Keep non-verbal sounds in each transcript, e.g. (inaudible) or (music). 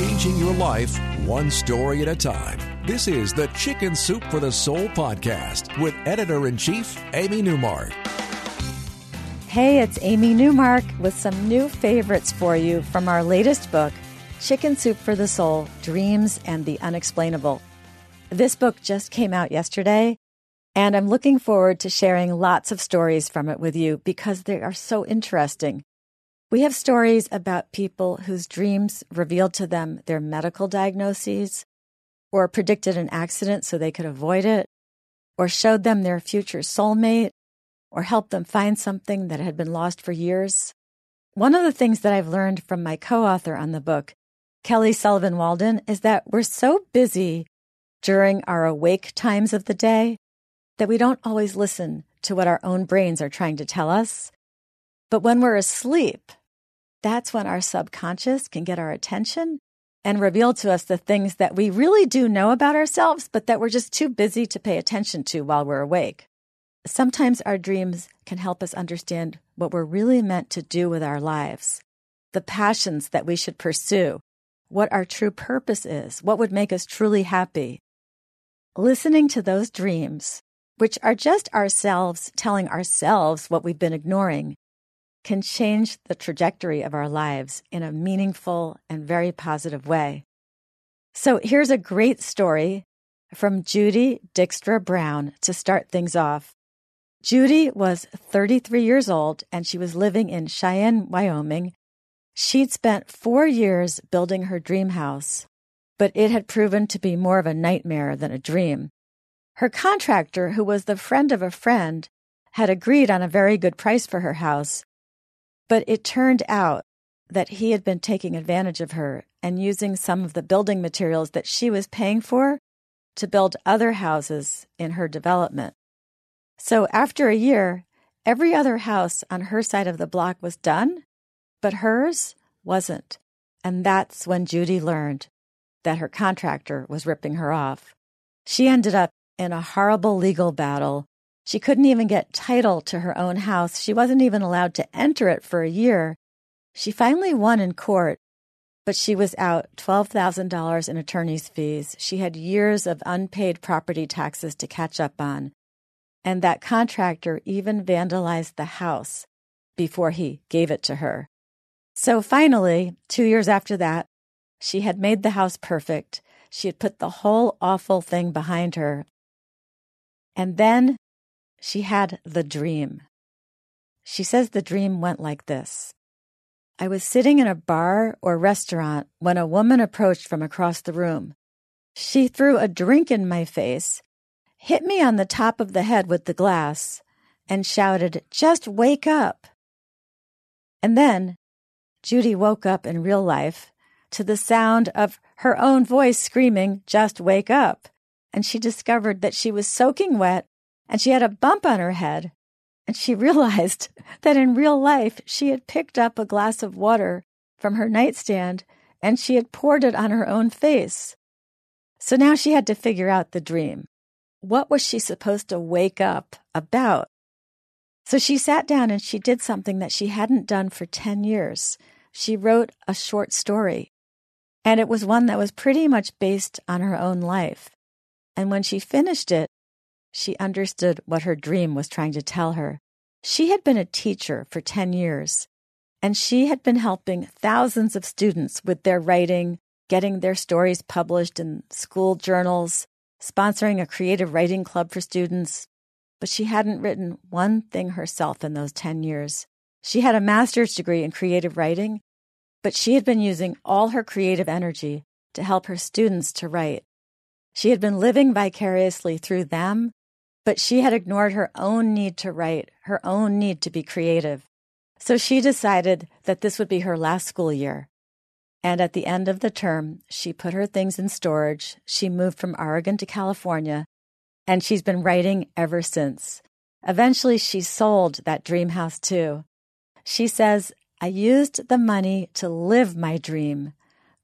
changing your life one story at a time. This is the Chicken Soup for the Soul podcast with editor in chief, Amy Newmark. Hey, it's Amy Newmark with some new favorites for you from our latest book, Chicken Soup for the Soul Dreams and the Unexplainable. This book just came out yesterday, and I'm looking forward to sharing lots of stories from it with you because they are so interesting. We have stories about people whose dreams revealed to them their medical diagnoses, or predicted an accident so they could avoid it, or showed them their future soulmate, or helped them find something that had been lost for years. One of the things that I've learned from my co author on the book, Kelly Sullivan Walden, is that we're so busy during our awake times of the day that we don't always listen to what our own brains are trying to tell us. But when we're asleep, that's when our subconscious can get our attention and reveal to us the things that we really do know about ourselves, but that we're just too busy to pay attention to while we're awake. Sometimes our dreams can help us understand what we're really meant to do with our lives, the passions that we should pursue, what our true purpose is, what would make us truly happy. Listening to those dreams, which are just ourselves telling ourselves what we've been ignoring, can change the trajectory of our lives in a meaningful and very positive way. So here's a great story from Judy Dykstra Brown to start things off. Judy was 33 years old and she was living in Cheyenne, Wyoming. She'd spent four years building her dream house, but it had proven to be more of a nightmare than a dream. Her contractor, who was the friend of a friend, had agreed on a very good price for her house, but it turned out that he had been taking advantage of her and using some of the building materials that she was paying for to build other houses in her development. So after a year, every other house on her side of the block was done, but hers wasn't. And that's when Judy learned that her contractor was ripping her off. She ended up in a horrible legal battle she couldn't even get title to her own house. She wasn't even allowed to enter it for a year. She finally won in court, but she was out $12,000 in attorney's fees. She had years of unpaid property taxes to catch up on. And that contractor even vandalized the house before he gave it to her. So finally, two years after that, she had made the house perfect. She had put the whole awful thing behind her. And then she had the dream. She says the dream went like this I was sitting in a bar or restaurant when a woman approached from across the room. She threw a drink in my face, hit me on the top of the head with the glass, and shouted, Just wake up. And then Judy woke up in real life to the sound of her own voice screaming, Just wake up. And she discovered that she was soaking wet and she had a bump on her head. And she (laughs) realized that in real life she had picked up a glass of water from her nightstand and she had poured it on her own face. So now she had to figure out the dream. What was she supposed to wake up about? So she sat down and she did something that she hadn't done for 10 years. She wrote a short story. And it was one that was pretty much based on her own life. And when she finished it, she understood what her dream was trying to tell her. She had been a teacher for 10 years, and she had been helping thousands of students with their writing, getting their stories published in school journals, sponsoring a creative writing club for students. But she hadn't written one thing herself in those 10 years. She had a master's degree in creative writing, but she had been using all her creative energy to help her students to write. She had been living vicariously through them but she had ignored her own need to write, her own need to be creative. So she decided that this would be her last school year. And at the end of the term, she put her things in storage. She moved from Oregon to California, and she's been writing ever since. Eventually, she sold that dream house too. She says, I used the money to live my dream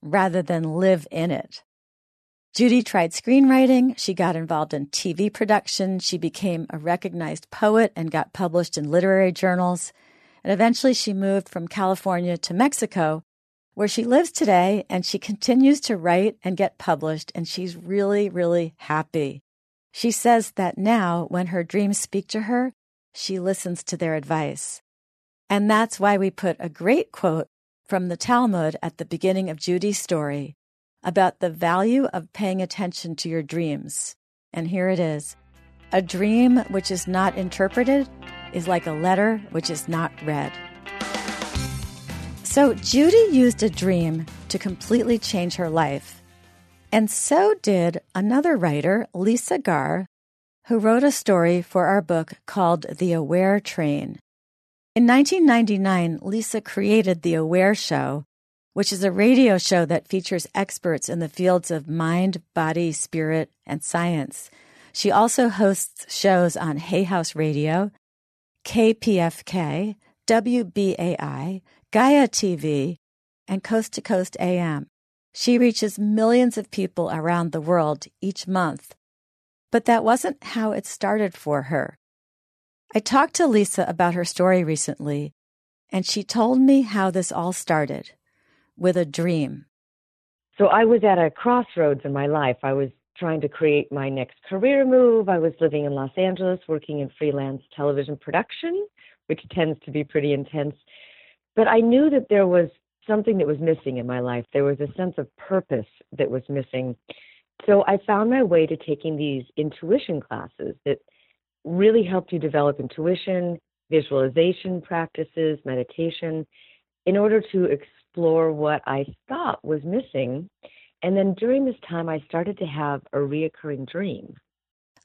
rather than live in it. Judy tried screenwriting. She got involved in TV production. She became a recognized poet and got published in literary journals. And eventually she moved from California to Mexico, where she lives today, and she continues to write and get published, and she's really, really happy. She says that now, when her dreams speak to her, she listens to their advice. And that's why we put a great quote from the Talmud at the beginning of Judy's story about the value of paying attention to your dreams. And here it is A dream which is not interpreted is like a letter which is not read. So, Judy used a dream to completely change her life. And so did another writer, Lisa Garr, who wrote a story for our book called The Aware Train. In 1999, Lisa created The Aware Show, which is a radio show that features experts in the fields of mind, body, spirit, and science. She also hosts shows on Hay House Radio, KPFK, WBAI, Gaia TV, and Coast to Coast AM. She reaches millions of people around the world each month. But that wasn't how it started for her. I talked to Lisa about her story recently, and she told me how this all started with a dream. So I was at a crossroads in my life. I was trying to create my next career move. I was living in Los Angeles, working in freelance television production, which tends to be pretty intense. But I knew that there was something that was missing in my life. There was a sense of purpose that was missing. So I found my way to taking these intuition classes that really helped you develop intuition, visualization practices, meditation, in order to explore what I thought was missing. And then during this time, I started to have a reoccurring dream.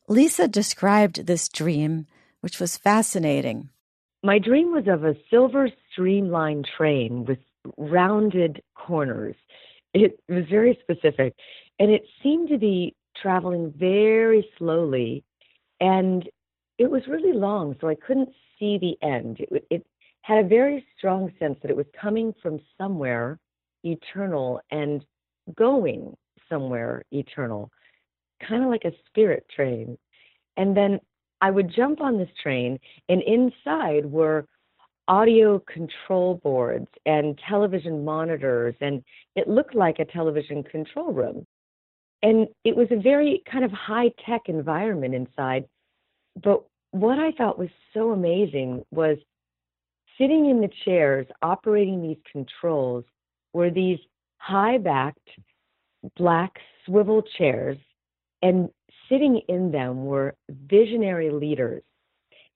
Lisa described this dream, which was fascinating. My dream was of a silver streamlined train with rounded corners. It was very specific, and it seemed to be traveling very slowly, and it was really long, so I couldn't see the end. It, it had a very strong sense that it was coming from somewhere eternal and going somewhere eternal, kind of like a spirit train. And then I would jump on this train, and inside were audio control boards and television monitors, and it looked like a television control room. And it was a very kind of high tech environment inside. But what I thought was so amazing was sitting in the chairs operating these controls were these high backed black swivel chairs and sitting in them were visionary leaders.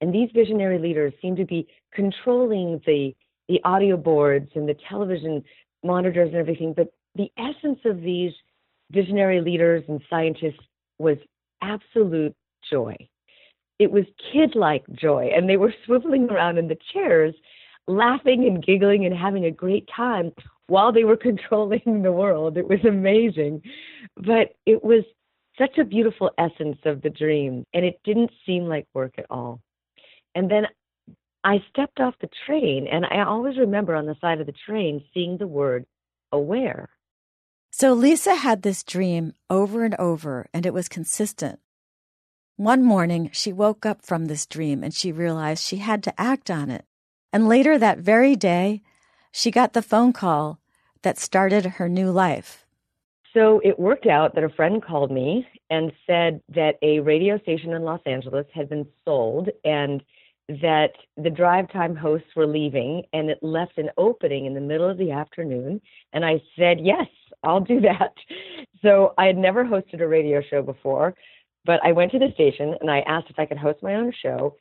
And these visionary leaders seemed to be controlling the, the audio boards and the television monitors and everything. But the essence of these visionary leaders and scientists was absolute joy. It was kid like joy. And they were (laughs) swiveling around in the chairs, laughing and giggling and having a great time while they were (laughs) controlling the world. It was amazing. But it was such a beautiful essence of the dream, and it didn't seem like work at all. And then I stepped off the train, and I always remember on the side of the train seeing the word aware. So Lisa had this dream over and over, and it was consistent. One morning, she woke up from this dream and she realized she had to act on it. And later that very day, she got the phone call that started her new life. So it worked out that a friend called me and said that a radio station in Los Angeles had been sold and that the drive time hosts were leaving and it left an opening in the middle of the afternoon. And I said, yes, I'll do that. (laughs) So I had never hosted a radio show before, but I went to the station and I asked if I could host my own show.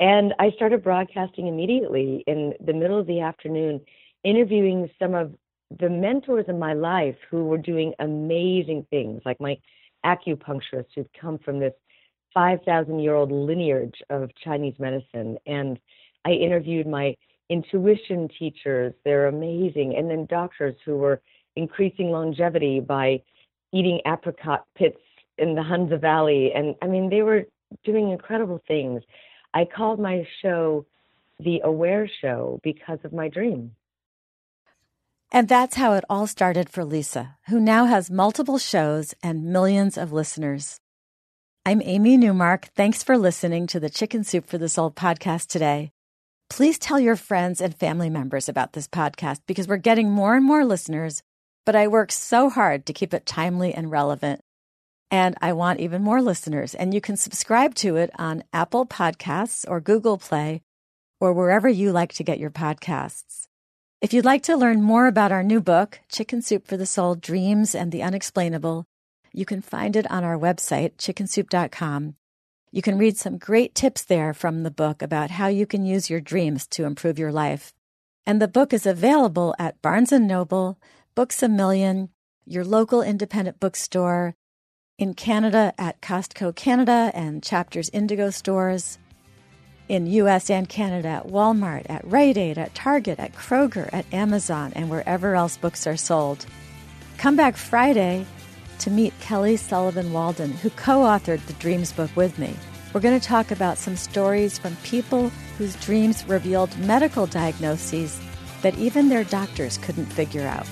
And I started broadcasting immediately in the middle of the afternoon, interviewing some of the mentors in my life who were doing amazing things, like my acupuncturists who'd come from this 5,000 year old lineage of Chinese medicine. And I interviewed my intuition teachers, they're amazing. And then doctors who were increasing longevity by eating apricot pits in the Hunza Valley. And I mean, they were doing incredible things. I called my show the Aware Show because of my dream. And that's how it all started for Lisa, who now has multiple shows and millions of listeners. I'm Amy Newmark. Thanks for listening to the Chicken Soup for the Soul podcast today. Please tell your friends and family members about this podcast because we're getting more and more listeners, but I work so hard to keep it timely and relevant. And I want even more listeners. And you can subscribe to it on Apple Podcasts or Google Play or wherever you like to get your podcasts. If you'd like to learn more about our new book, Chicken Soup for the Soul Dreams and the Unexplainable, you can find it on our website, chickensoup.com. You can read some great tips there from the book about how you can use your dreams to improve your life. And the book is available at Barnes & Noble, Books A Million, your local independent bookstore, in Canada at Costco Canada and Chapters Indigo stores, in US and Canada at Walmart, at Rite Aid, at Target, at Kroger, at Amazon, and wherever else books are sold. Come back Friday to meet Kelly Sullivan Walden, who co authored the Dreams book with me. We're going to talk about some stories from people whose dreams revealed medical diagnoses that even their doctors couldn't figure out.